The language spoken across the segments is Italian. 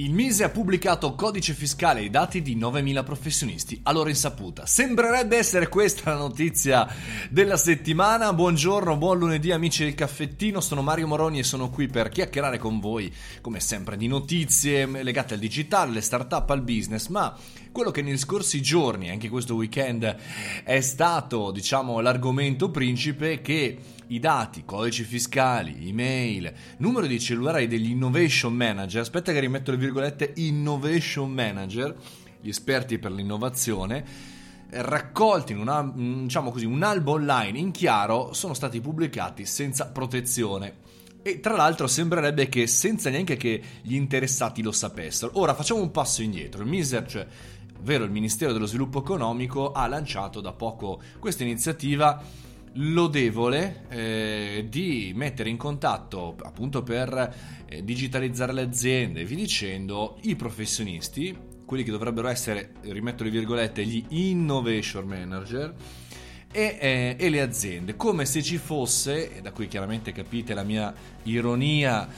Il Mise ha pubblicato codice fiscale e i dati di 9.000 professionisti a loro insaputa. Sembrerebbe essere questa la notizia della settimana. Buongiorno, buon lunedì amici del caffettino, sono Mario Moroni e sono qui per chiacchierare con voi, come sempre, di notizie legate al digitale, alle start-up, al business, ma quello che negli scorsi giorni, anche questo weekend, è stato, diciamo, l'argomento principe che i dati, codici fiscali, email, numero di cellulari degli innovation manager, aspetta che rimetto le virgolette innovation manager, gli esperti per l'innovazione, raccolti in una, diciamo così, un albo online in chiaro sono stati pubblicati senza protezione. E tra l'altro sembrerebbe che senza neanche che gli interessati lo sapessero. Ora facciamo un passo indietro. Il MISER, cioè, ovvero il Ministero dello Sviluppo Economico, ha lanciato da poco questa iniziativa lodevole eh, di mettere in contatto appunto per eh, digitalizzare le aziende vi dicendo i professionisti, quelli che dovrebbero essere, rimetto le virgolette, gli innovation manager e, eh, e le aziende, come se ci fosse, e da qui chiaramente capite la mia ironia,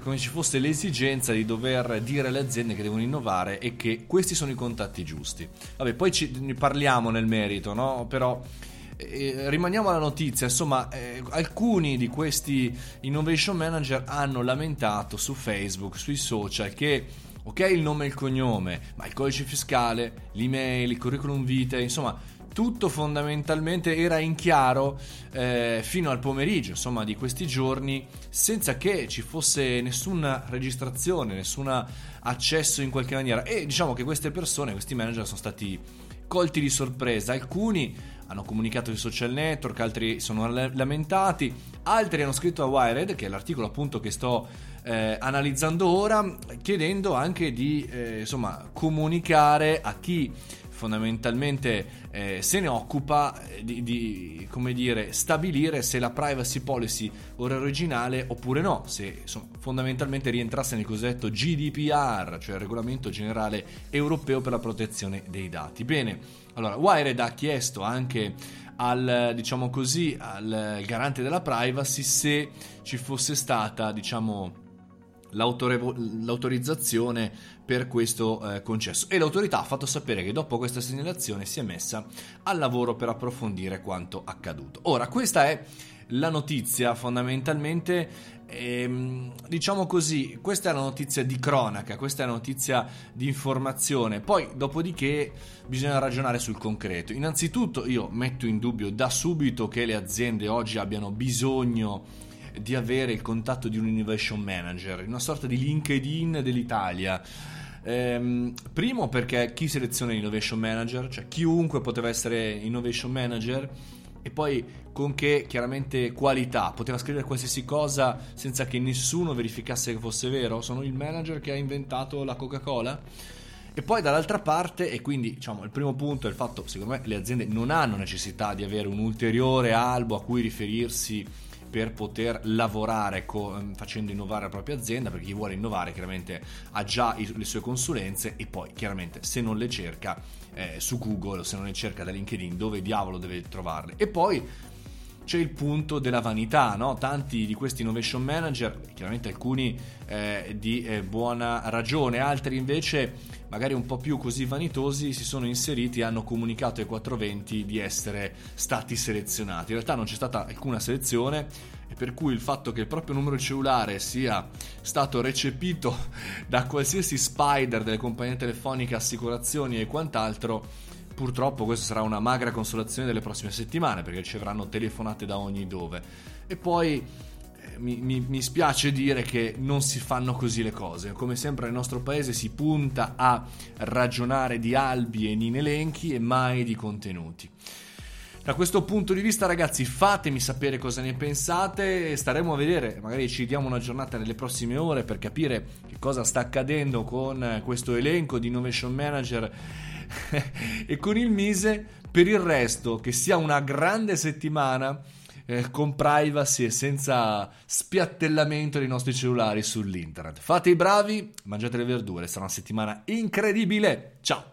come ci fosse l'esigenza di dover dire alle aziende che devono innovare e che questi sono i contatti giusti. Vabbè, poi ci, ne parliamo nel merito, no? Però eh, rimaniamo alla notizia, insomma, eh, alcuni di questi innovation manager hanno lamentato su Facebook, sui social che ok il nome e il cognome, ma il codice fiscale, l'email, il curriculum vitae, insomma, tutto fondamentalmente era in chiaro eh, fino al pomeriggio, insomma, di questi giorni, senza che ci fosse nessuna registrazione, nessun accesso in qualche maniera. E diciamo che queste persone, questi manager sono stati colti di sorpresa. Alcuni hanno comunicato sui social network, altri sono lamentati, altri hanno scritto a Wired, che è l'articolo appunto che sto eh, analizzando ora, chiedendo anche di eh, insomma, comunicare a chi fondamentalmente eh, se ne occupa eh, di, di, dire, stabilire se la privacy policy ora originale oppure no, se insomma, fondamentalmente rientrasse nel cosiddetto GDPR, cioè il regolamento generale europeo per la protezione dei dati. Bene, allora Wired ha chiesto anche al, diciamo così, al garante della privacy se ci fosse stata, diciamo, l'autorizzazione per questo eh, concesso e l'autorità ha fatto sapere che dopo questa segnalazione si è messa al lavoro per approfondire quanto accaduto. Ora, questa è la notizia fondamentalmente ehm, diciamo così, questa è la notizia di cronaca, questa è la notizia di informazione, poi dopodiché bisogna ragionare sul concreto. Innanzitutto io metto in dubbio da subito che le aziende oggi abbiano bisogno di avere il contatto di un innovation manager, una sorta di LinkedIn dell'Italia. Ehm, primo perché chi seleziona l'innovation manager, cioè chiunque poteva essere innovation manager e poi con che chiaramente qualità, poteva scrivere qualsiasi cosa senza che nessuno verificasse che fosse vero, sono il manager che ha inventato la Coca-Cola. E poi dall'altra parte, e quindi diciamo il primo punto è il fatto, secondo me le aziende non hanno necessità di avere un ulteriore albo a cui riferirsi per poter lavorare co- ehm, facendo innovare la propria azienda, perché chi vuole innovare chiaramente ha già i- le sue consulenze e poi chiaramente se non le cerca eh, su Google se non le cerca da LinkedIn, dove diavolo deve trovarle? E poi c'è il punto della vanità, no? tanti di questi innovation manager, chiaramente alcuni eh, di eh, buona ragione, altri invece magari un po' più così vanitosi si sono inseriti e hanno comunicato ai 420 di essere stati selezionati. In realtà non c'è stata alcuna selezione e per cui il fatto che il proprio numero cellulare sia stato recepito da qualsiasi spider delle compagnie telefoniche, assicurazioni e quant'altro Purtroppo questa sarà una magra consolazione delle prossime settimane perché ci avranno telefonate da ogni dove. E poi eh, mi, mi, mi, spiace dire che non si fanno così le cose. Come sempre nel nostro paese si punta a ragionare di albi e in elenchi e mai di contenuti. Da questo punto di vista, ragazzi, fatemi sapere cosa ne pensate. Staremo a vedere, magari ci diamo una giornata nelle prossime ore per capire che cosa sta accadendo con questo elenco di innovation manager e con il Mise per il resto che sia una grande settimana eh, con privacy e senza spiattellamento dei nostri cellulari sull'internet. Fate i bravi, mangiate le verdure, sarà una settimana incredibile. Ciao!